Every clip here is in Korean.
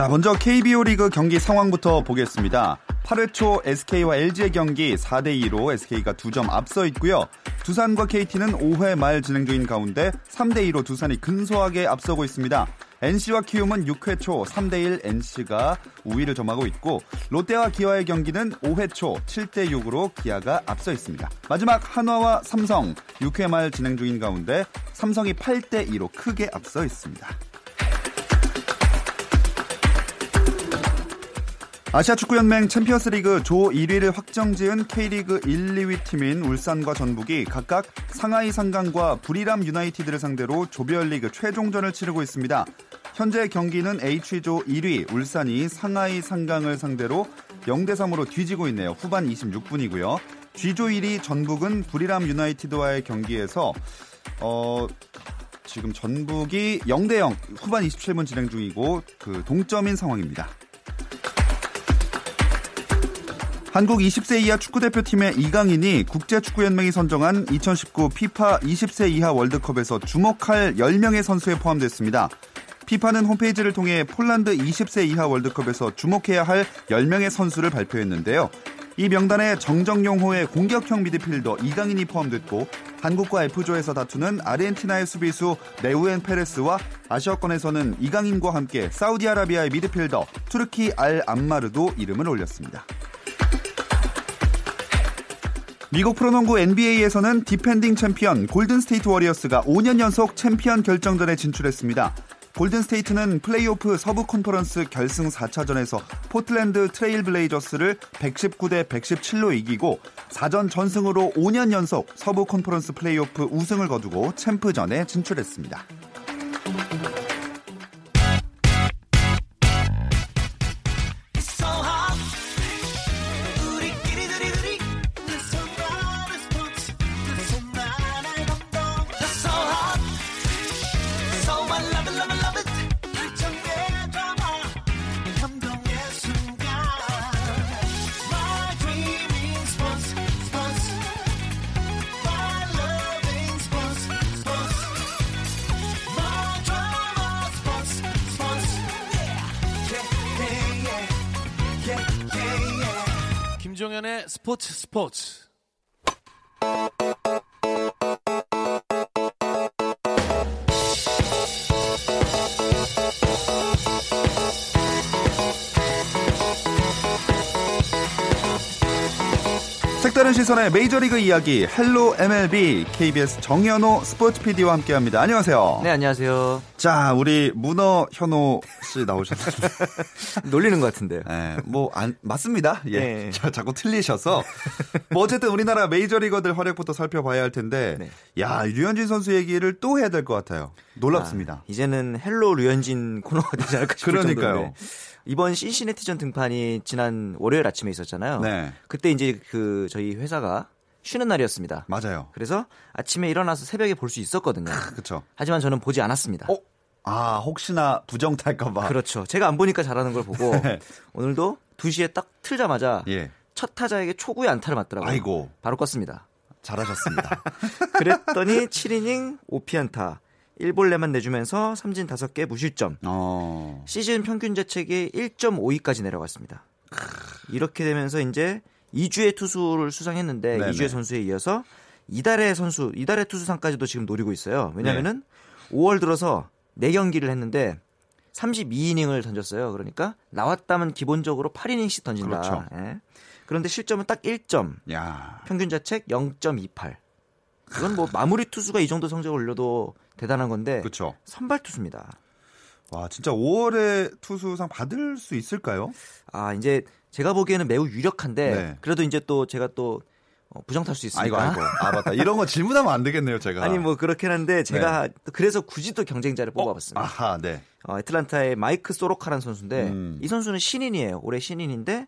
자, 먼저 KBO 리그 경기 상황부터 보겠습니다. 8회 초 SK와 LG의 경기 4대 2로 SK가 2점 앞서 있고요. 두산과 KT는 5회 말 진행 중인 가운데 3대 2로 두산이 근소하게 앞서고 있습니다. NC와 키움은 6회 초 3대1 NC가 우위를 점하고 있고 롯데와 기아의 경기는 5회 초 7대6으로 기아가 앞서 있습니다. 마지막 한화와 삼성 6회 말 진행 중인 가운데 삼성이 8대2로 크게 앞서 있습니다. 아시아 축구연맹 챔피언스리그 조 1위를 확정지은 K리그 1, 2위 팀인 울산과 전북이 각각 상하이 상강과 부리람 유나이티드를 상대로 조별리그 최종전을 치르고 있습니다. 현재 경기는 H조 1위 울산이 상하이 상강을 상대로 0대 3으로 뒤지고 있네요. 후반 26분이고요. G조 1위 전북은 부리람 유나이티드와의 경기에서 어 지금 전북이 0대 0 후반 27분 진행 중이고 그 동점인 상황입니다. 한국 20세 이하 축구대표팀의 이강인이 국제축구연맹이 선정한 2019 피파 20세 이하 월드컵에서 주목할 10명의 선수에 포함됐습니다. 피파는 홈페이지를 통해 폴란드 20세 이하 월드컵에서 주목해야 할 10명의 선수를 발표했는데요. 이 명단에 정정용호의 공격형 미드필더 이강인이 포함됐고 한국과 F조에서 다투는 아르헨티나의 수비수 네우엔 페레스와 아시아권에서는 이강인과 함께 사우디아라비아의 미드필더 투르키 알 암마르도 이름을 올렸습니다. 미국 프로농구 NBA에서는 디펜딩 챔피언 골든스테이트 워리어스가 5년 연속 챔피언 결정전에 진출했습니다. 골든스테이트는 플레이오프 서부 컨퍼런스 결승 4차전에서 포틀랜드 트레일 블레이저스를 119대 117로 이기고 4전 전승으로 5년 연속 서부 컨퍼런스 플레이오프 우승을 거두고 챔프전에 진출했습니다. 스포츠 스포츠. 색다른 시선의 메이저리그 이야기 Hello MLB KBS 정현호 스포츠 PD와 함께합니다. 안녕하세요. 네 안녕하세요. 자 우리 문어 현호 씨 나오셨습니다. 놀리는 것 같은데요. 네, 뭐 안 맞습니다. 예, 네. 자, 자꾸 틀리셔서 뭐 어쨌든 우리나라 메이저리거들 활약부터 살펴봐야 할 텐데, 네. 야 류현진 선수 얘기를 또 해야 될 것 같아요. 놀랍습니다. 아, 이제는 Hello 류현진 코너가 되지 않을까 싶을 그러니까요. 정도인데 이번 신시내티전 등판이 지난 월요일 아침에 있었잖아요. 네. 그때 이제 그 저희 회사가 쉬는 날이었습니다. 맞아요. 그래서 아침에 일어나서 새벽에 볼 수 있었거든요. 그렇죠. 하지만 저는 보지 않았습니다. 어? 아 혹시나 부정 탈까봐. 그렇죠. 제가 안 보니까 잘하는 걸 보고 네. 오늘도 2시에 딱 틀자마자 예, 첫 타자에게 초구의 안타를 맞더라고요. 아이고. 바로 껐습니다. 잘하셨습니다. 그랬더니 7이닝 5피안타 1볼레만 내주면서 삼진 5개 무실점. 어, 시즌 평균 자책이 1.52까지 내려갔습니다. 이렇게 되면서 이제 2주의 투수를 수상했는데 네네. 2주의 선수에 이어서 이달의 선수, 이달의 투수상까지도 지금 노리고 있어요. 왜냐면은 네. 5월 들어서 4경기를 했는데 32이닝을 던졌어요. 그러니까 나왔다면 기본적으로 8이닝씩 던진다. 그렇죠. 예. 그런데 실점은 딱 1점. 야, 평균 자책 0.28. 이건 뭐 마무리 투수가 이 정도 성적을 올려도 대단한 건데 그렇죠. 선발 투수입니다. 와 진짜 5월에 투수상 받을 수 있을까요? 아 이제 제가 보기에는 매우 유력한데 네. 그래도 이제 또 제가 또 어, 부정 탈 수 있으니까. 아이고 아이고. 아 맞다. 이런 거 질문하면 안 되겠네요, 제가. 아니 뭐 그렇긴 한데 제가 또 그래서 굳이 또 경쟁자를 뽑아봤습니다. 아하, 네. 어, 애틀란타의 마이크 소로카라는 선수인데 음. 이 선수는 신인이에요. 올해 신인인데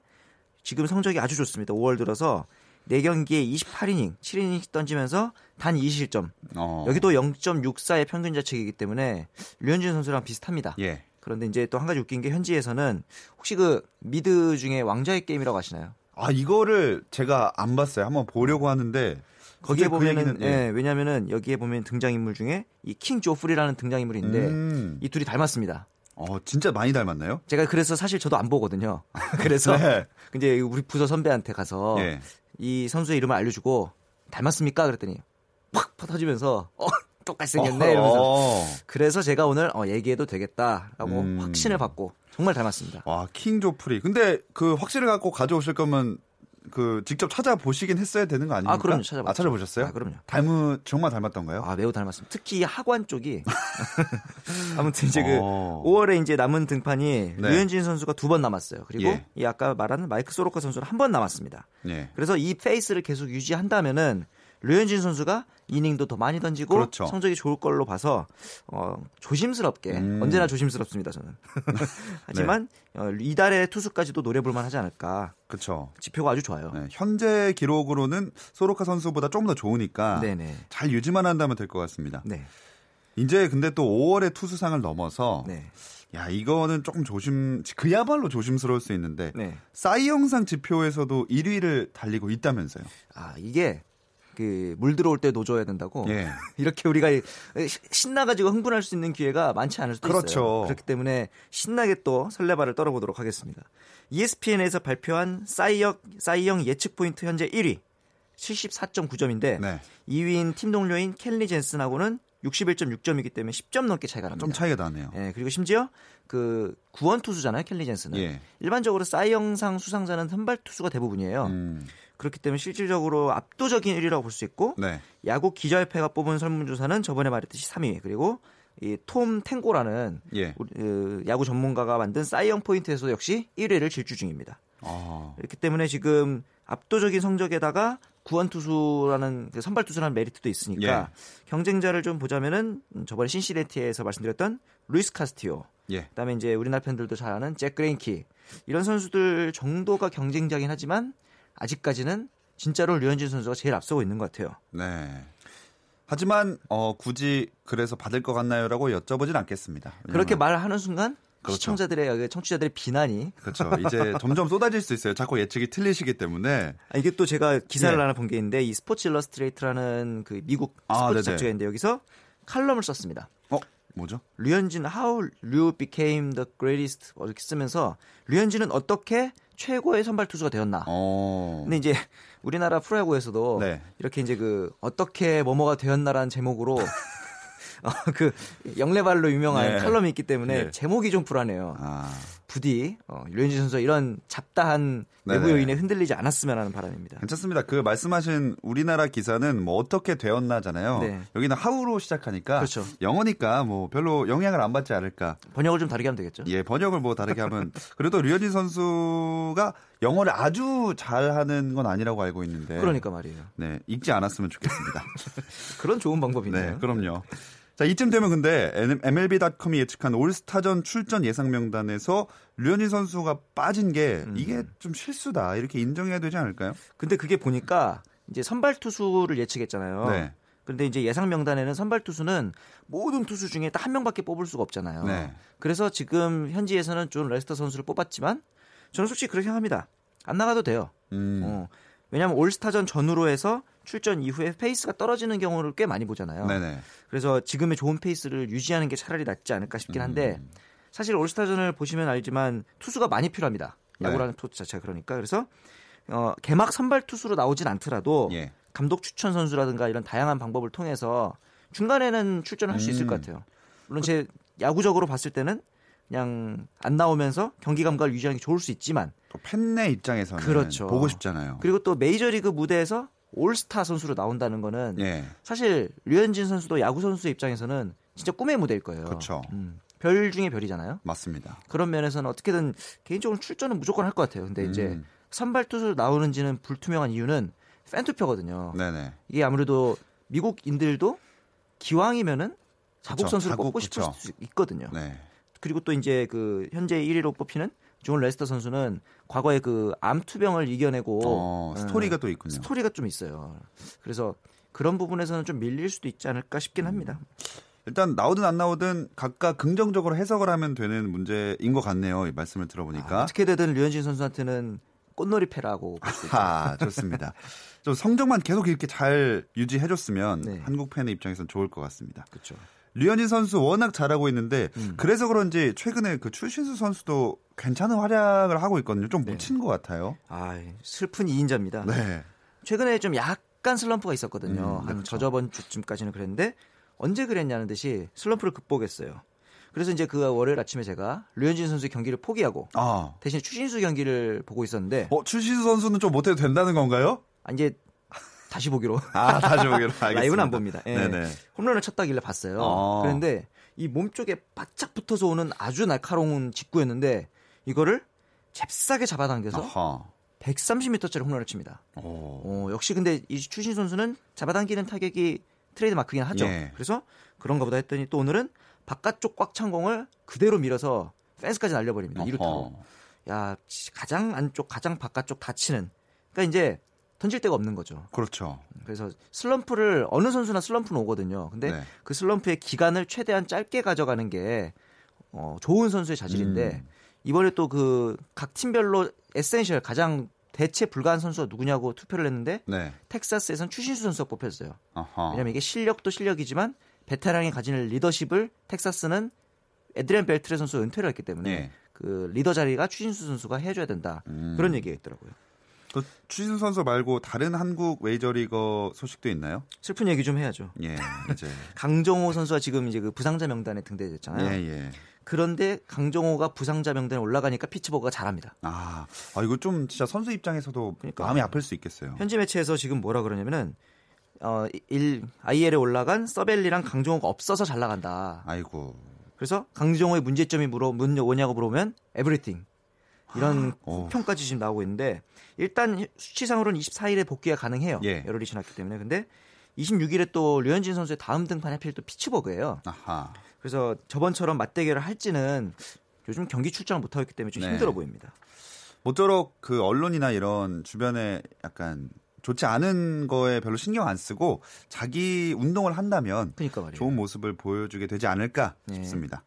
지금 성적이 아주 좋습니다. 5월 들어서 4경기에 28이닝, 7이닝 던지면서 단 2실점. 어. 여기도 0.64의 평균 자책이기 때문에 류현진 선수랑 비슷합니다. 예. 그런데 이제 또 한 가지 웃긴 게 현지에서는 혹시 그 미드 중에 왕좌의 게임이라고 아시나요? 아 이거를 제가 안 봤어요. 한번 보려고 하는데 거기에 그 보면은 얘기는, 예, 왜냐면은 여기에 보면 등장 인물 중에 이 King 조프리라는 등장 인물이 있는데 음. 이 둘이 닮았습니다. 어 진짜 많이 닮았나요? 제가 그래서 사실 저도 안 보거든요. 그래서 네. 이제 우리 부서 선배한테 가서 예. 이 선수의 이름을 알려주고 닮았습니까? 그랬더니 팍 터지면서 어 똑같이 생겼네 이러면서 어. 그래서 제가 오늘 어, 얘기해도 되겠다라고 음. 확신을 받고 정말 닮았습니다. 와, King 조프리. 근데 그 확실히 갖고 가져오실 거면 그 직접 찾아보시긴 했어야 되는 거 아닙니까? 아, 그럼요. 찾아봤죠. 아, 찾아보셨어요? 아, 그럼요. 닮은 정말 닮았던가요? 아 매우 닮았습니다. 특히 학원 쪽이 아무튼 이제 그 어. 5월에 이제 남은 등판이 네. 류현진 선수가 두 번 남았어요. 그리고 예. 이 아까 말하는 마이크 소로카 선수는 한 번 남았습니다. 예. 그래서 이 페이스를 계속 유지한다면은 류현진 선수가 이닝도 더 많이 던지고 그렇죠. 성적이 좋을 걸로 봐서 어, 조심스럽게 음. 네. 언제나 조심스럽습니다 저는. 하지만 어, 이달의 투수까지도 노려볼만 하지 않을까. 그렇죠. 지표가 아주 좋아요. 네, 현재 기록으로는 소로카 선수보다 조금 더 좋으니까 네네. 잘 유지만 한다면 될 것 같습니다. 네. 이제 근데 또 5월의 투수상을 넘어서 네. 야 이거는 조금 조심 그야말로 조심스러울 수 있는데 네. 싸이 영상 지표에서도 1위를 달리고 있다면서요. 아 이게 그 물 들어올 때 노져야 된다고. 예. 이렇게 우리가 시- 신나가지고 흥분할 수 있는 기회가 많지 않을 수도 그렇죠. 있어요. 그렇기 때문에 신나게 또 설레발을 떨어보도록 하겠습니다. ESPN에서 발표한 사이영, 사이영 예측 포인트 현재 1위 74.9점인데 네. 2위인 팀 동료인 켄리 잰슨하고는 61.6점이기 때문에 10점 넘게 차이가 납니다. 좀 차이가 나네요. 예, 그리고 심지어 그 구원 투수잖아요, 켄리 잰슨은. 예. 일반적으로 사이영상 수상자는 선발 투수가 대부분이에요. 음, 그렇기 때문에 실질적으로 압도적인 1위라고 볼 수 있고 네. 야구 기자협회가 뽑은 설문조사는 저번에 말했듯이 3위 그리고 이 톰 탱고라는 예. 우리, 그 야구 전문가가 만든 사이영 포인트에서 역시 1위를 질주 중입니다. 아, 그렇기 때문에 지금 압도적인 성적에다가 구원 투수라는 그 선발 투수라는 메리트도 있으니까 예. 경쟁자를 좀 보자면은 음, 저번에 신시내티에서 말씀드렸던 루이스 카스티오 예. 그다음에 이제 우리나라 팬들도 잘 아는 잭 그레인키 이런 선수들 정도가 경쟁자긴 하지만 아직까지는 진짜로 류현진 선수가 제일 앞서고 있는 것 같아요. 네. 하지만 어, 굳이 그래서 받을 것 같나요라고 여쭤보진 않겠습니다. 그렇게 말하는 순간 그렇죠. 시청자들의 여기 청취자들의 비난이 그렇죠. 이제 점점 쏟아질 수 있어요. 자꾸 예측이 틀리시기 때문에. 아, 이게 또 제가 기사를 예. 하나 본 게 있는데 이 스포츠 일러스트레이트라는 그 미국 아, 스포츠 네네. 잡지가 있는데 여기서 칼럼을 썼습니다. 어, 뭐죠? 류현진 how Ryu became the greatest 뭐 이렇게 쓰면서 류현진은 어떻게 최고의 선발 투수가 되었나. 어. 근데 이제 우리나라 프로야구에서도 네. 이렇게 이제 그 어떻게 뭐뭐가 되었나라는 제목으로 어, 그 영레발로 유명한 네. 칼럼이 있기 때문에 네. 제목이 좀 불안해요. 아. 부디 어, 류현진 선수 이런 잡다한 네네. 요인에 흔들리지 않았으면 하는 바람입니다. 괜찮습니다. 그 말씀하신 우리나라 기사는 뭐 어떻게 되었나잖아요. 네. 여기는 하우로 시작하니까 그렇죠. 영어니까 뭐 별로 영향을 안 받지 않을까. 번역을 좀 다르게 하면 되겠죠. 예, 번역을 뭐 다르게 하면 그래도 류현진 선수가 영어를 아주 잘하는 건 아니라고 알고 있는데. 그러니까 말이에요. 네, 읽지 않았으면 좋겠습니다. 그런 좋은 방법이네요. 네, 그럼요. 자, 이쯤 되면 근데 MLB.com이 예측한 올스타전 출전 예상 명단에서 류현진 선수가 빠진 게 음. 이게 좀 실수다. 이렇게 인정해야 되지 않을까요? 근데 그게 보니까 이제 선발 투수를 예측했잖아요. 네. 그런데 이제 예상 명단에는 선발 투수는 모든 투수 중에 딱 한 명밖에 뽑을 수가 없잖아요. 네. 그래서 지금 현지에서는 존 레스터 선수를 뽑았지만 저는 솔직히 그렇게 생각합니다. 안 나가도 돼요. 음. 어. 왜냐하면 올스타전 전후로 해서 출전 이후에 페이스가 떨어지는 경우를 꽤 많이 보잖아요. 네네. 그래서 지금의 좋은 페이스를 유지하는 게 차라리 낫지 않을까 싶긴 한데 음. 사실 올스타전을 보시면 알지만 투수가 많이 필요합니다. 네. 야구라는 스포츠 자체가 그러니까 그래서 어, 개막 선발 투수로 나오진 않더라도 예. 감독 추천 선수라든가 이런 다양한 방법을 통해서 중간에는 출전을 할수 있을 음. 것 같아요. 물론 제 야구적으로 봤을 때는 그냥 안 나오면서 경기 감각을 유지하는 게 좋을 수 있지만 또 팬네 입장에서는 그렇죠. 보고 싶잖아요. 그리고 또 메이저리그 무대에서 올스타 선수로 나온다는 거는 예. 사실 류현진 선수도 야구 선수의 입장에서는 진짜 꿈의 무대일 거예요. 그렇죠. 음, 별 중에 별이잖아요. 맞습니다. 그런 면에서는 어떻게든 개인적으로 출전은 무조건 할 것 같아요. 근데 이제 음. 선발 투수로 나오는지는 불투명한 이유는 팬 투표거든요. 네네. 이게 아무래도 미국인들도 기왕이면은 자국 그쵸, 선수를 자국, 뽑고 싶을 그쵸. 수 있거든요. 네. 그리고 또 이제 그 현재 1위로 뽑히는 존 레스터 선수는 과거에 그 암투병을 이겨내고 어, 스토리가 어, 또 있군요. 스토리가 좀 있어요. 그래서 그런 부분에서는 좀 밀릴 수도 있지 않을까 싶긴 합니다. 일단 나오든 안 나오든 각각 긍정적으로 해석을 하면 되는 문제인 것 같네요. 이 말씀을 들어보니까. 아, 어떻게 되든 류현진 선수한테는 꽃놀이 패라고 볼수 있죠. 아, 좋습니다. 좀 성적만 계속 이렇게 잘 유지해줬으면 네. 한국 팬의 입장에서는 좋을 것 같습니다. 그렇죠. 류현진 선수 워낙 잘하고 있는데 음. 그래서 그런지 최근에 그 출신수 선수도 괜찮은 활약을 하고 있거든요. 좀 네. 묻힌 것 같아요. 아, 슬픈 2인자입니다. 네. 최근에 좀 약간 슬럼프가 있었거든요. 음, 한 그렇죠. 저저번 주쯤까지는 그랬는데 언제 그랬냐는 듯이 슬럼프를 극복했어요. 그래서 이제 그 월요일 아침에 제가 류현진 선수의 경기를 포기하고 아, 대신 추신수 경기를 보고 있었는데 어, 출신수 선수는 좀 못해도 된다는 건가요? 아, 이제 다시 보기로 아, 다시 보기로. 라이브는 안 봅니다. 예. 네네. 홈런을 쳤다길래 봤어요. 아. 그런데 이 몸쪽에 바짝 붙어서 오는 아주 날카로운 직구였는데 이거를 잽싸게 잡아당겨서 아하. 130m짜리 홈런을 칩니다. 오. 어, 역시 근데 이 추신 선수는 잡아당기는 타격이 트레이드 마크긴 하죠. 예. 그래서 그런가 보다 했더니 또 오늘은 바깥쪽 꽉 찬 공을 그대로 밀어서 펜스까지 날려버립니다. 이루 타고. 어허. 야, 가장 안쪽, 가장 바깥쪽 다 치는. 그러니까 이제 던질 데가 없는 거죠. 그렇죠. 그래서 슬럼프를 어느 선수나 슬럼프는 오거든요. 근데 네. 그 슬럼프의 기간을 최대한 짧게 가져가는 게 어, 좋은 선수의 자질인데 음. 이번에 또 그 각 팀별로 essential 가장 대체 불가한 선수가 누구냐고 투표를 했는데 네. 텍사스에선 추신수 선수가 뽑혔어요. 아하. 왜냐면 이게 실력도 실력이지만 베테랑이 가지는 리더십을 텍사스는 에드리안 벨트레 선수가 은퇴를 했기 때문에 예. 그 리더 자리가 추신수 선수가 해줘야 된다. 음. 그런 얘기가 있더라고요. 그 추신수 선수 말고 다른 한국 메이저리거 소식도 있나요? 슬픈 얘기 좀 해야죠. 예, 이제 강정호 선수가 지금 이제 그 부상자 명단에 등재됐잖아요. 예, 예. 그런데 강정호가 부상자 명단에 올라가니까 피츠버그가 잘합니다. 아, 아 이거 좀 진짜 선수 입장에서도 그러니까. 마음이 아플 수 있겠어요. 현지 매체에서 지금 뭐라 그러냐면은 어, 일 IL에 올라간 서벨리랑 강정호가 없어서 잘 나간다. 아이고. 그래서 강정호의 문제점이 물어 뭐냐고 물어보면 에브리띵 이런 오. 평까지 지금 나오고 있는데 일단 수치상으로는 24일에 복귀가 가능해요. 예. 열흘이 지났기 때문에 근데 26일에 또 류현진 선수의 다음 등판 하필 또 피츠버그예요. 아하. 그래서 저번처럼 맞대결을 할지는 요즘 경기 출장을 못 하고 있기 때문에 좀 네. 힘들어 보입니다. 모쪼록 그 언론이나 이런 주변에 약간 좋지 않은 거에 별로 신경 안 쓰고 자기 운동을 한다면 그러니까. 좋은 모습을 보여주게 되지 않을까 네. 싶습니다.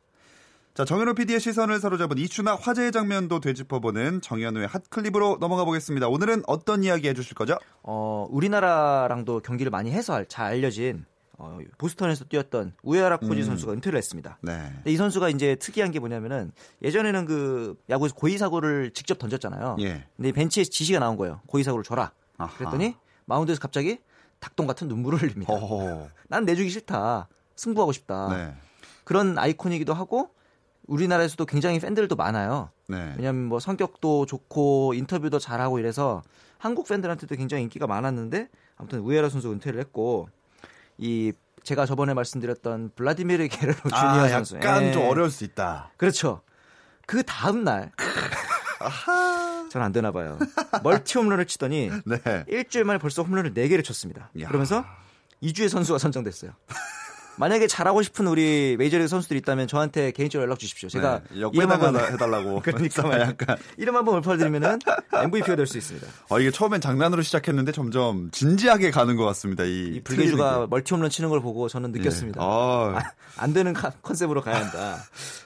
자, 정현호 PD의 시선을 사로잡은 이슈나 화제의 장면도 되짚어보는 정현우의 핫클립으로 넘어가 보겠습니다. 오늘은 어떤 이야기 해주실 거죠? 어, 우리나라랑도 경기를 많이 해서 알- 잘 알려진 어, 보스턴에서 뛰었던 우에하라 코지 음. 선수가 은퇴를 했습니다. 네. 이 선수가 이제 특이한 게 뭐냐면은 예전에는 그 야구에서 고의 사고를 직접 던졌잖아요. 예. 근데 벤치에 지시가 나온 거예요. 고의 사고를 줘라. 아하. 그랬더니 마운드에서 갑자기 닭똥 같은 눈물을 흘립니다. 난 내주기 싫다. 승부하고 싶다. 네. 그런 아이콘이기도 하고 우리나라에서도 굉장히 팬들도 많아요. 네. 왜냐하면 뭐 성격도 좋고 인터뷰도 잘하고 이래서 한국 팬들한테도 굉장히 인기가 많았는데 아무튼 우에라 선수 은퇴를 했고 이 제가 저번에 말씀드렸던 블라디미르 주니어 아, 선수 약간 예. 좀 어려울 수 있다. 그렇죠. 그 다음 날 전안 되나 봐요. 멀티 홈런을 치더니 네. 일주일 만에 벌써 홈런을 4개를 쳤습니다. 야. 그러면서 이주의 선수가 선정됐어요. 만약에 잘하고 싶은 우리 메이저리그 선수들이 있다면 저한테 개인적으로 연락 주십시오. 제가 네. 한번 해달라고. 그러니까. 약간. 이름 한번 올려드리면은 MVP가 될 수 있습니다. 어, 이게 처음엔 장난으로 시작했는데 점점 진지하게 가는 것 같습니다. 이, 이 불개주가 트레이닝. 멀티 홈런 치는 걸 보고 저는 느꼈습니다. 예. 아, 아, 안 되는 카- 컨셉으로 가야 한다.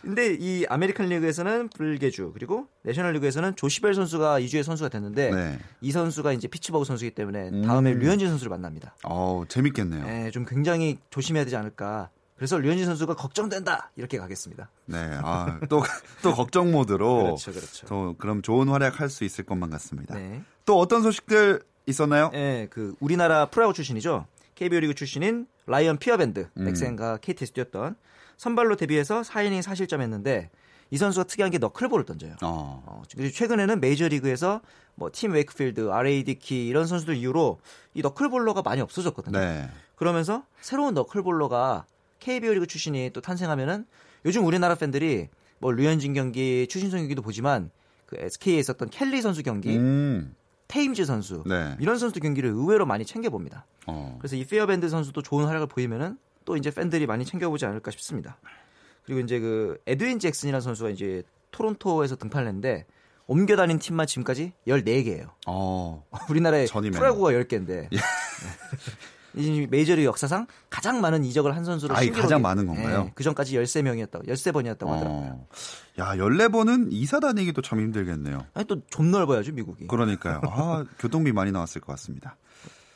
근데 이 아메리칸 리그에서는 불개주 그리고 내셔널 리그에서는 조시 벨 선수가 이주의 선수가 됐는데 네. 이 선수가 이제 피츠버그 선수이기 때문에 다음에 음. 류현진 선수를 만납니다. 어우, 재밌겠네요. 예, 좀 굉장히 조심해야 되지 않을까. 그래서 류현진 선수가 걱정된다 이렇게 가겠습니다. 네. 아, 또, 또 걱정 모드로. 그렇죠, 그렇죠. 또 그럼 좋은 활약 할 수 있을 것만 같습니다. 네. 또 어떤 소식들 있었나요? 예, 그 우리나라 프로야구 출신이죠. KBO 리그 출신인 라이언 피어밴드 음. 넥센과 KT에서 뛰었던 선발로 데뷔해서 4이닝 4실점 했는데 이 선수가 특이한 게 너클볼을 던져요. 어. 어, 최근에는 메이저리그에서 뭐 팀 웨이크필드, RA 디키 이런 선수들 이후로 이 너클볼러가 많이 없어졌거든요. 네. 그러면서 새로운 너클볼러가 KBO 리그 출신이 또 탄생하면은 요즘 우리나라 팬들이 뭐 류현진 경기, 추신수 경기도 보지만 그 SK에 있었던 켈리 선수 경기 음. 테임즈 선수 네. 이런 선수도 경기를 의외로 많이 챙겨 봅니다. 어. 그래서 이 피어밴드 선수도 좋은 활약을 보이면은 또 이제 팬들이 많이 챙겨보지 않을까 싶습니다. 그리고 이제 그 에드윈 잭슨이라는 선수가 이제 토론토에서 등판을 했는데 옮겨 다닌 팀만 지금까지 14개예요. 어. 우리나라에. 프로야구가 10개인데. 이 메이저리그 역사상 가장 많은 이적을 한 선수로 신기록이- 가장 많은 건가요? 예, 그 전까지 13명이었다고 13번이었다고 하더라고요. 어. 야, 14번은 이사 다니기도 참 힘들겠네요. 아니 또 좀 넓어야죠, 미국이. 그러니까요. 아, 교통비 많이 나왔을 것 같습니다.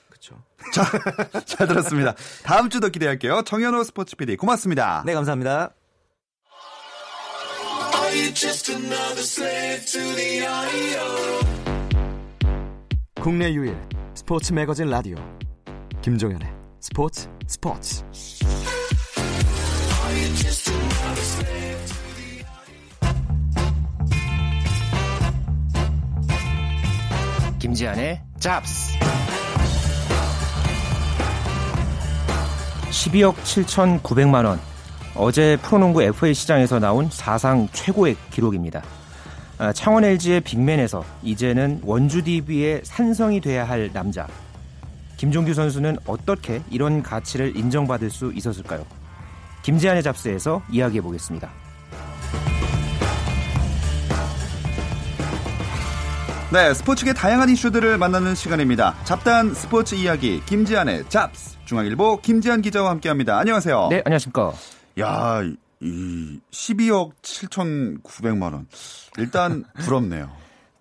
그렇죠. 잘 들었습니다. 다음 주도 기대할게요. 정현호 스포츠 PD 고맙습니다. 네, 감사합니다. 국내 유일 스포츠 매거진 라디오. 김종현의 스포츠 스포츠. 김지한의 잡스. 12억 7,900만 원 어제 프로농구 FA 시장에서 나온 사상 최고의 기록입니다. 아, 창원 LG의 빅맨에서 이제는 원주 DB의 산성이 돼야 할 남자 김종규 선수는 어떻게 이런 가치를 인정받을 수 있었을까요? 김지한의 잡스에서 이야기해 보겠습니다. 네, 스포츠계 다양한 이슈들을 만나는 시간입니다. 잡다한 스포츠 이야기 김지한의 잡스 중앙일보 김지한 기자와 함께합니다. 안녕하세요. 네, 안녕하십니까? 야, 이 12억 7,900만 원. 일단 부럽네요.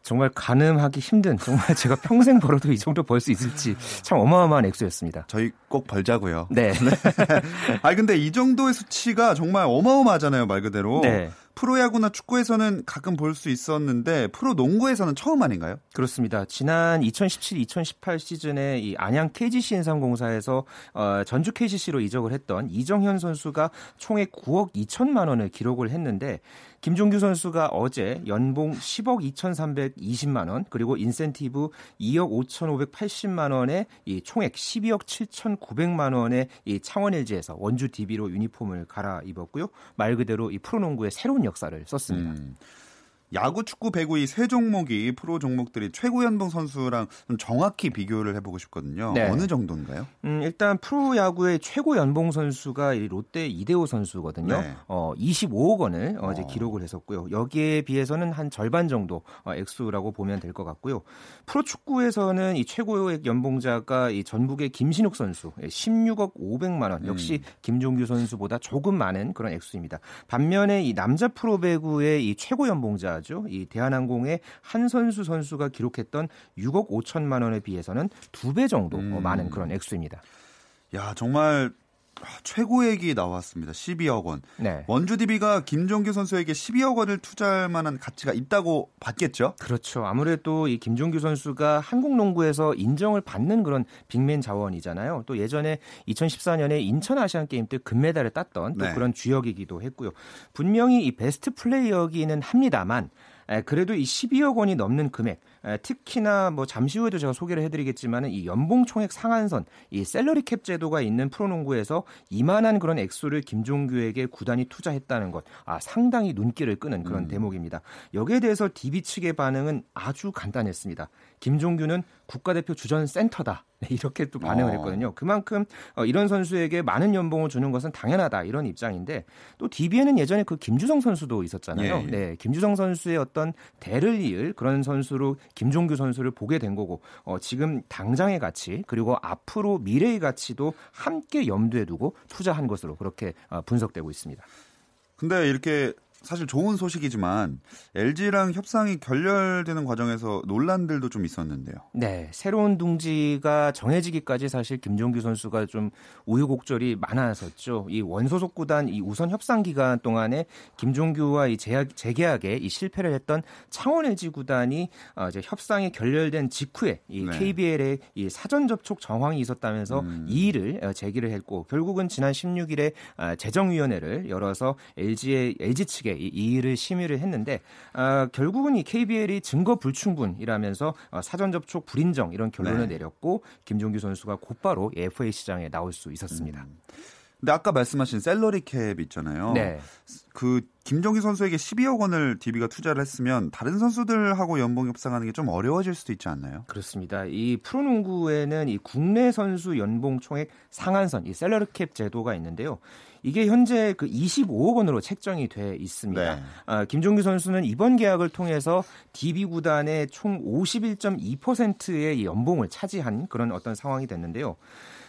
정말 가늠하기 힘든 정말 제가 평생 벌어도 이 정도 벌 수 있을지 참 어마어마한 액수였습니다. 저희 꼭 벌자고요. 네. 아 근데 이 정도의 수치가 정말 어마어마하잖아요, 말 그대로. 네. 프로야구나 축구에서는 가끔 볼 수 있었는데 프로 농구에서는 처음 아닌가요? 그렇습니다. 지난 2017-2018 시즌에 이 안양 KGC 인삼공사에서 어, 전주 KCC로 이적을 했던 이정현 선수가 총액 9억 2천만 원을 기록을 했는데 김종규 선수가 어제 연봉 10억 2,320만 원 그리고 인센티브 2억 5,580만 원에 이 총액 12억 7,900만 원의 이 창원 LG에서 원주 DB로 유니폼을 갈아입었고요. 말 그대로 이 프로농구의 새로운 역사를 썼습니다. 음. 야구, 축구, 배구 이 세 종목이 프로 종목들이 최고 연봉 선수랑 좀 정확히 비교를 해보고 싶거든요. 네. 어느 정도인가요? 음, 일단 프로 야구의 최고 연봉 선수가 이 롯데 이대호 선수거든요. 네. 어, 25억 원을 어, 이제 어. 기록을 했었고요. 여기에 비해서는 한 절반 정도 어, 액수라고 보면 될 것 같고요. 프로 축구에서는 이 최고의 연봉자가 이 전북의 김신욱 선수 예, 16억 500만 원. 역시 음. 김종규 선수보다 조금 많은 그런 액수입니다. 반면에 이 남자 프로 배구의 이 최고 연봉자 죠. 이 대한항공의 한선수 선수가 기록했던 6억 5천만 원에 비해서는 두 배 정도 어, 음. 많은 그런 액수입니다. 야, 정말 최고액이 나왔습니다. 12억 원. 네. 원주 DB가 김종규 선수에게 12억 원을 투자할 만한 가치가 있다고 봤겠죠? 그렇죠. 아무래도 이 김종규 선수가 한국 농구에서 인정을 받는 그런 빅맨 자원이잖아요. 또 예전에 2014년에 인천 아시안 게임 때 금메달을 땄던 또 네. 그런 주역이기도 했고요. 분명히 이 베스트 플레이어기는 합니다만 에, 그래도 이 12억 원이 넘는 금액, 에, 특히나 뭐 잠시 후에도 제가 소개를 해드리겠지만은 이 연봉 총액 상한선, 이 셀러리 캡 제도가 있는 프로농구에서 이만한 그런 액수를 김종규에게 구단이 투자했다는 것, 아 상당히 눈길을 끄는 그런 대목입니다. 여기에 대해서 DB 측의 반응은 아주 간단했습니다. 김종규는 국가대표 주전 센터다. 네, 이렇게 또 반응을 어. 했거든요. 그만큼 어, 이런 선수에게 많은 연봉을 주는 것은 당연하다 이런 입장인데 또 DB에는 예전에 그 김주성 선수도 있었잖아요. 예, 예. 네, 김주성 선수의 어떤 대를 이을 그런 선수로 김종규 선수를 보게 된 거고 어, 지금 당장의 가치 그리고 앞으로 미래의 가치도 함께 염두에 두고 투자한 것으로 그렇게 어, 분석되고 있습니다. 근데 이렇게 사실 좋은 소식이지만 LG랑 협상이 결렬되는 과정에서 논란들도 좀 있었는데요. 네, 새로운 둥지가 정해지기까지 사실 김종규 선수가 좀 우여곡절이 많았었죠. 이 원소속 구단 이 우선 협상 기간 동안에 김종규와 이 재계약, 재계약에 이 실패를 했던 창원 LG 구단이 어, 이제 협상이 결렬된 직후에 이 네. KBL의 이 사전 접촉 정황이 있었다면서 음. 이의를 어, 제기를 했고 결국은 지난 16일에 아, 재정위원회를 열어서 LG의 LG 측에 이 이의를 심의를 했는데 아, 결국은 이 KBL이 증거 불충분이라면서 어, 사전 접촉 불인정 이런 결론을 네. 내렸고 김종규 선수가 곧바로 이 FA 시장에 나올 수 있었습니다. 근데 아까 말씀하신 샐러리 캡 있잖아요. 네. 그 김종규 선수에게 12억 원을 DB가 투자를 했으면 다른 선수들하고 연봉 협상하는 게 좀 어려워질 수도 있지 않나요? 그렇습니다. 이 프로농구에는 이 국내 선수 연봉 총액 상한선, 이 샐러리 캡 제도가 있는데요. 이게 현재 그 25억 원으로 책정이 돼 있습니다. 네. 아, 김종규 선수는 이번 계약을 통해서 DB 구단의 총 51.2%의 연봉을 차지한 그런 어떤 상황이 됐는데요.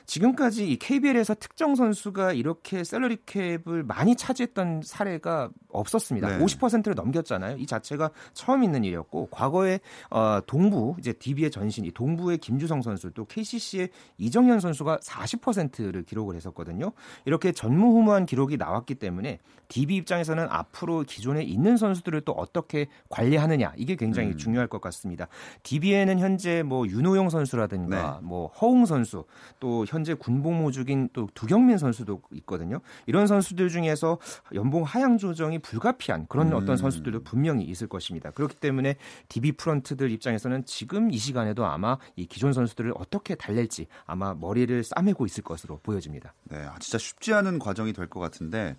지금까지 이 KBL에서 특정 선수가 이렇게 셀러리 캡을 많이 차지했던 사례가 없었습니다. 네. 50%를 넘겼잖아요. 이 자체가 처음 있는 일이었고 과거에 어, 동부 이제 DB의 전신 이 동부의 김주성 선수 또 KCC의 이정현 선수가 40%를 기록을 했었거든요. 이렇게 전무후무한 기록이 나왔기 때문에 DB 입장에서는 앞으로 기존에 있는 선수들을 또 어떻게 관리하느냐 이게 굉장히 음. 중요할 것 같습니다. DB에는 현재 뭐 윤호영 선수라든가 네. 뭐 허웅 선수 또 현재 군복무 중인 또 두경민 선수도 있거든요. 이런 선수들 중에서 연봉 하향 조정이 불가피한 그런 음. 어떤 선수들도 분명히 있을 것입니다. 그렇기 때문에 DB 프런트들 입장에서는 지금 이 시간에도 아마 이 기존 선수들을 어떻게 달랠지 아마 머리를 싸매고 있을 것으로 보여집니다. 네, 아, 진짜 쉽지 않은 과정이 될 것 같은데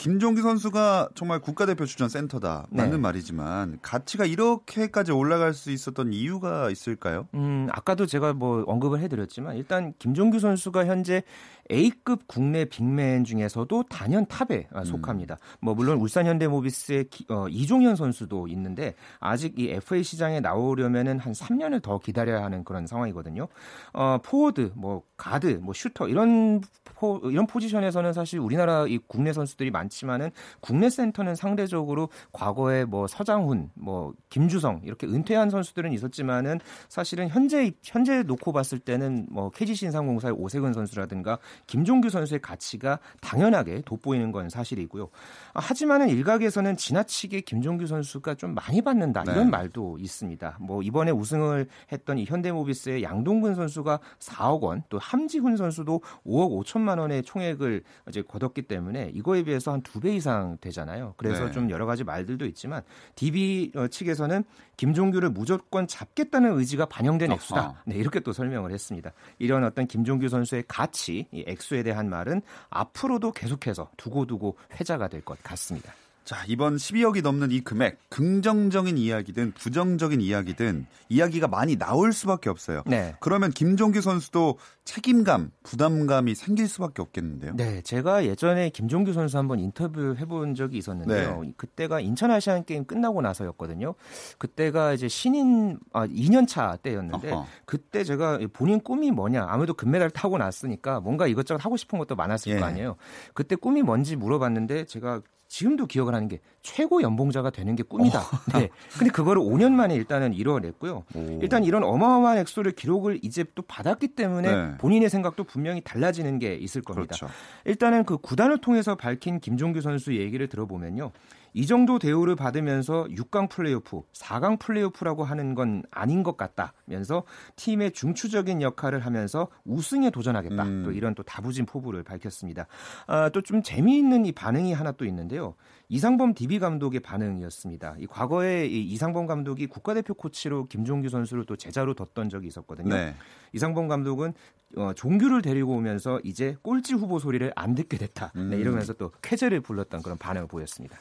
김종기 선수가 정말 국가대표 출전 센터다. 맞는 네. 말이지만 가치가 이렇게까지 올라갈 수 있었던 이유가 있을까요? 음, 아까도 제가 뭐 언급을 해드렸지만 일단 김종규 선수가 현재 A급 국내 빅맨 중에서도 단연 탑에 음. 속합니다. 음. 뭐 물론 울산 현대모비스의 어, 이종현 선수도 있는데 아직 이 FA 시장에 나오려면은 한 3년을 더 기다려야 하는 그런 상황이거든요. 어, 포워드, 뭐 가드, 뭐 슈터 이런 포, 이런 포지션에서는 사실 우리나라 이 국내 선수들이 많지만은 국내 센터는 상대적으로 과거에 뭐 서장훈, 뭐 김주성 이렇게 은퇴한 선수들은 있었지만은 사실은 현재 현재 놓고 봤을 때는 뭐 KGC 인상공사의 오세근 선수라든가 김종규 선수의 가치가 당연하게 돋보이는 건 사실이고요. 하지만은 일각에서는 지나치게 김종규 선수가 좀 많이 받는다 이런 네. 말도 있습니다. 뭐 이번에 우승을 했던 이 현대모비스의 양동근 선수가 4억 원, 또 함지훈 선수도 5억 5천만 원의 총액을 이제 거뒀기 때문에 이거에 비해서 한 두 배 이상 되잖아요. 그래서 네. 좀 여러 가지 말들도 있지만 DB 어, 측에서는 김종규를 무조건 잡겠다는 의지가 반영된 액수다. 네, 이렇게 또 설명을 했습니다. 이런 어떤 김종규 선수의 가치, 이 액수에 대한 말은 앞으로도 계속해서 두고두고 회자가 될 것 같습니다. 자, 이번 12억이 넘는 이 금액, 긍정적인 이야기든 부정적인 이야기든 이야기가 많이 나올 수밖에 없어요. 네. 그러면 김종규 선수도 책임감, 부담감이 생길 수밖에 없겠는데요. 네, 제가 예전에 김종규 선수 한번 인터뷰 해본 적이 있었는데요. 네. 그때가 인천 아시안 게임 끝나고 나서였거든요. 그때가 이제 신인 아 2년 차 때였는데 어허. 그때 제가 본인 꿈이 뭐냐? 아무래도 금메달 타고 났으니까 뭔가 이것저것 하고 싶은 것도 많았을 예. 거 아니에요. 그때 꿈이 뭔지 물어봤는데 제가 지금도 기억을 하는 게 최고 연봉자가 되는 게 꿈이다. 어. 네. 근데 그거를 5년 만에 일단은 이뤄냈고요. 오. 일단 이런 어마어마한 액수를 기록을 이제 또 받았기 때문에 네. 본인의 생각도 분명히 달라지는 게 있을 겁니다. 그렇죠. 일단은 그 구단을 통해서 밝힌 김종규 선수 얘기를 들어보면요. 이 정도 대우를 받으면서 6강 플레이오프, 4강 플레이오프라고 하는 건 아닌 것 같다면서 팀의 중추적인 역할을 하면서 우승에 도전하겠다. 음. 또 이런 또 다부진 포부를 밝혔습니다. 아, 또 좀 재미있는 이 반응이 하나 또 있는데요. 이상범 DB 감독의 반응이었습니다. 이 과거에 이 이상범 감독이 국가대표 코치로 김종규 선수를 또 제자로 뒀던 적이 있었거든요. 네. 이상범 감독은 어, 종규를 데리고 오면서 이제 꼴찌 후보 소리를 안 듣게 됐다. 네, 음. 네, 이러면서 또 쾌재를 불렀던 그런 반응을 보였습니다.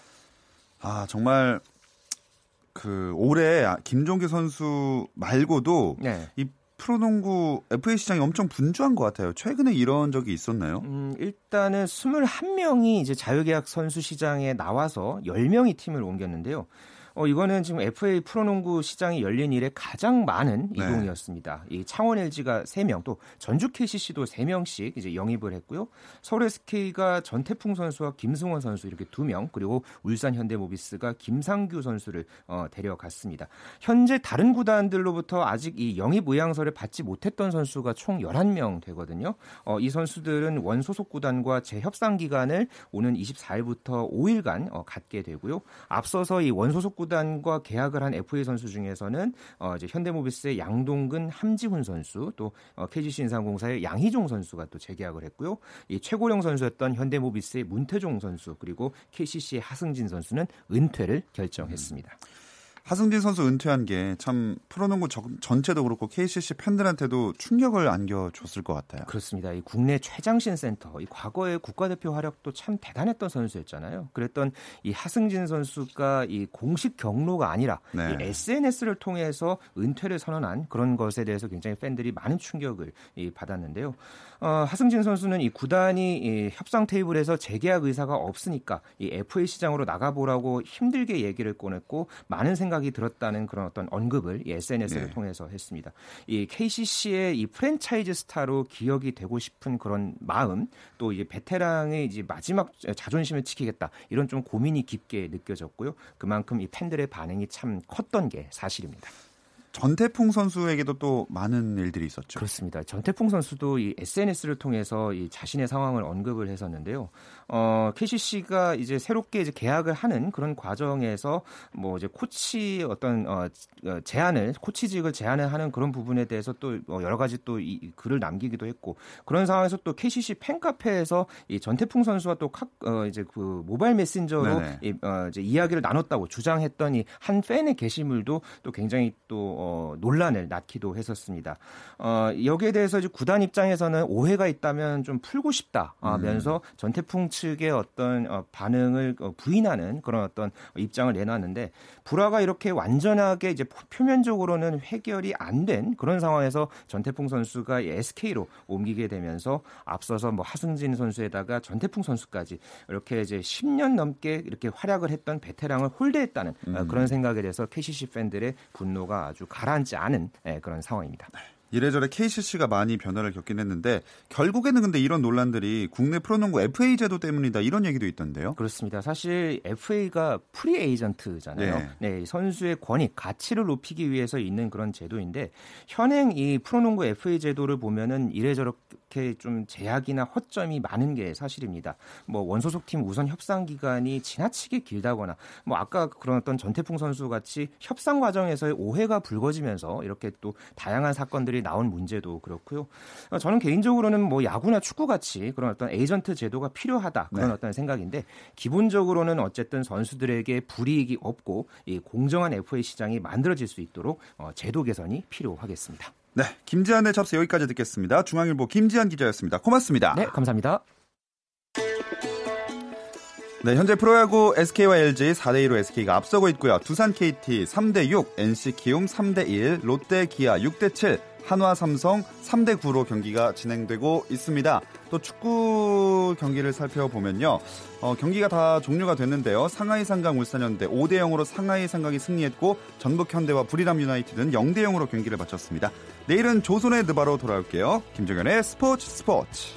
아 정말 그 올해 김종규 선수 말고도 네. 이 프로농구 FA 시장이 엄청 분주한 것 같아요. 최근에 이런 적이 있었나요? 음, 일단은 21명이 이제 자유계약 선수 시장에 나와서 10명이 팀을 옮겼는데요. 어, 이거는 지금 FA 프로농구 시장이 열린 이래 가장 많은 네. 이동이었습니다. 이 창원 LG가 3명, 또 전주 KCC도 3명씩 이제 영입을 했고요. 서울 SK가 전태풍 선수와 김승원 선수 이렇게 2명, 그리고 울산 현대모비스가 김상규 선수를 어, 데려갔습니다. 현재 다른 구단들로부터 아직 이 영입 의향서를 받지 못했던 선수가 총 11명 되거든요. 어, 이 선수들은 원 소속 구단과 재협상 기간을 오는 24일부터 5일간 어, 갖게 되고요. 앞서서 이 원 소속 구단 구단과 계약을 한 FA 선수 중에서는 어, 이제 현대모비스의 양동근, 함지훈 선수, 또 어, KGC 인상공사의 양희종 선수가 또 재계약을 했고요. 이 최고령 선수였던 현대모비스의 문태종 선수 그리고 KCC의 하승진 선수는 은퇴를 결정했습니다. 음. 하승진 선수 은퇴한 게 참 프로농구 전체도 그렇고 KCC 팬들한테도 충격을 안겨줬을 것 같아요. 그렇습니다. 이 국내 최장신 센터, 이 과거의 국가대표 활약도 참 대단했던 선수였잖아요. 그랬던 이 하승진 선수가 이 공식 경로가 아니라 네. 이 SNS를 통해서 은퇴를 선언한 그런 것에 대해서 굉장히 팬들이 많은 충격을 받았는데요. 어, 하승진 선수는 이 구단이 이 협상 테이블에서 재계약 의사가 없으니까 이 FA 시장으로 나가보라고 힘들게 얘기를 꺼냈고 많은 생각이 들었다는 그런 어떤 언급을 이 SNS를 네. 통해서 했습니다. 이 KCC의 이 프랜차이즈 스타로 기억이 되고 싶은 그런 마음 또 이제 베테랑의 이제 마지막 자존심을 지키겠다 이런 좀 고민이 깊게 느껴졌고요. 그만큼 이 팬들의 반응이 참 컸던 게 사실입니다. 전태풍 선수에게도 또 많은 일들이 있었죠. 그렇습니다. 전태풍 선수도 이 SNS를 통해서 이 자신의 상황을 언급을 했었는데요. 어, KCC가 이제 새롭게 이제 계약을 하는 그런 과정에서 뭐 이제 코치 어떤 어, 어 제안을 코치직을 제안을 하는 그런 부분에 대해서 또 어, 여러 가지 또 이 글을 남기기도 했고 그런 상황에서 또 KCC 팬카페에서 이 전태풍 선수와 또 카, 어, 이제 그 모바일 메신저로 이, 어, 이제 이야기를 나눴다고 주장했더니 한 팬의 게시물도 또 굉장히 또 어, 논란을 낳기도 했었습니다. 어, 여기에 대해서 이제 구단 입장에서는 오해가 있다면 좀 풀고 싶다면서 음. 전태풍 측의 어떤 어, 반응을 어, 부인하는 그런 어떤 입장을 내놨는데 불화가 이렇게 완전하게 이제 표면적으로는 해결이 안 된 그런 상황에서 전태풍 선수가 SK로 옮기게 되면서 앞서서 뭐 하승진 선수에다가 전태풍 선수까지 이렇게 이제 10년 넘게 이렇게 활약을 했던 베테랑을 홀대했다는 어, 음. 그런 생각에 대해서 KCC 팬들의 분노가 아주 가라앉지 않은 예, 그런 상황입니다. 네. 이래저래 KCC가 많이 변화를 겪긴 했는데 결국에는 근데 이런 논란들이 국내 프로농구 FA 제도 때문이다 이런 얘기도 있던데요. 그렇습니다. 사실 FA가 free agent잖아요. 네. 네, 선수의 권익, 가치를 높이기 위해서 있는 그런 제도인데 현행 이 프로농구 FA 제도를 보면은 이래저렇게 좀 제약이나 허점이 많은 게 사실입니다. 뭐 원소속 팀 우선 협상 기간이 지나치게 길다거나 뭐 아까 그런 어떤 전태풍 선수 같이 협상 과정에서의 오해가 불거지면서 이렇게 또 다양한 사건들이 기사들이 나온 문제도 그렇고요. 어, 저는 개인적으로는 뭐 야구나 축구 같이 그런 어떤 에이전트 제도가 필요하다 그런 네. 어떤 생각인데 기본적으로는 어쨌든 선수들에게 불이익이 없고 이 공정한 FA 시장이 만들어질 수 있도록 어, 제도 개선이 필요하겠습니다. 네, 김지한의 접수 여기까지 듣겠습니다. 중앙일보 김지한 기자였습니다. 고맙습니다. 네, 감사합니다. 네, 현재 프로야구 SK와 LG 4대 2로 SK가 앞서고 있고요. 두산 KT 3대 6, NC 키움 3대 1, 롯데 기아 6대 7, 한화 삼성 3대 9로 경기가 진행되고 있습니다. 또 축구 경기를 살펴보면요. 어, 경기가 다 종료가 됐는데요. 상하이 상강 울산현대 5대 0으로 상하이 상강이 승리했고 전북 현대와 부리람 유나이티드는 0대 0으로 경기를 마쳤습니다. 내일은 조선의 느바로 돌아올게요. 김정현의 스포츠 스포츠.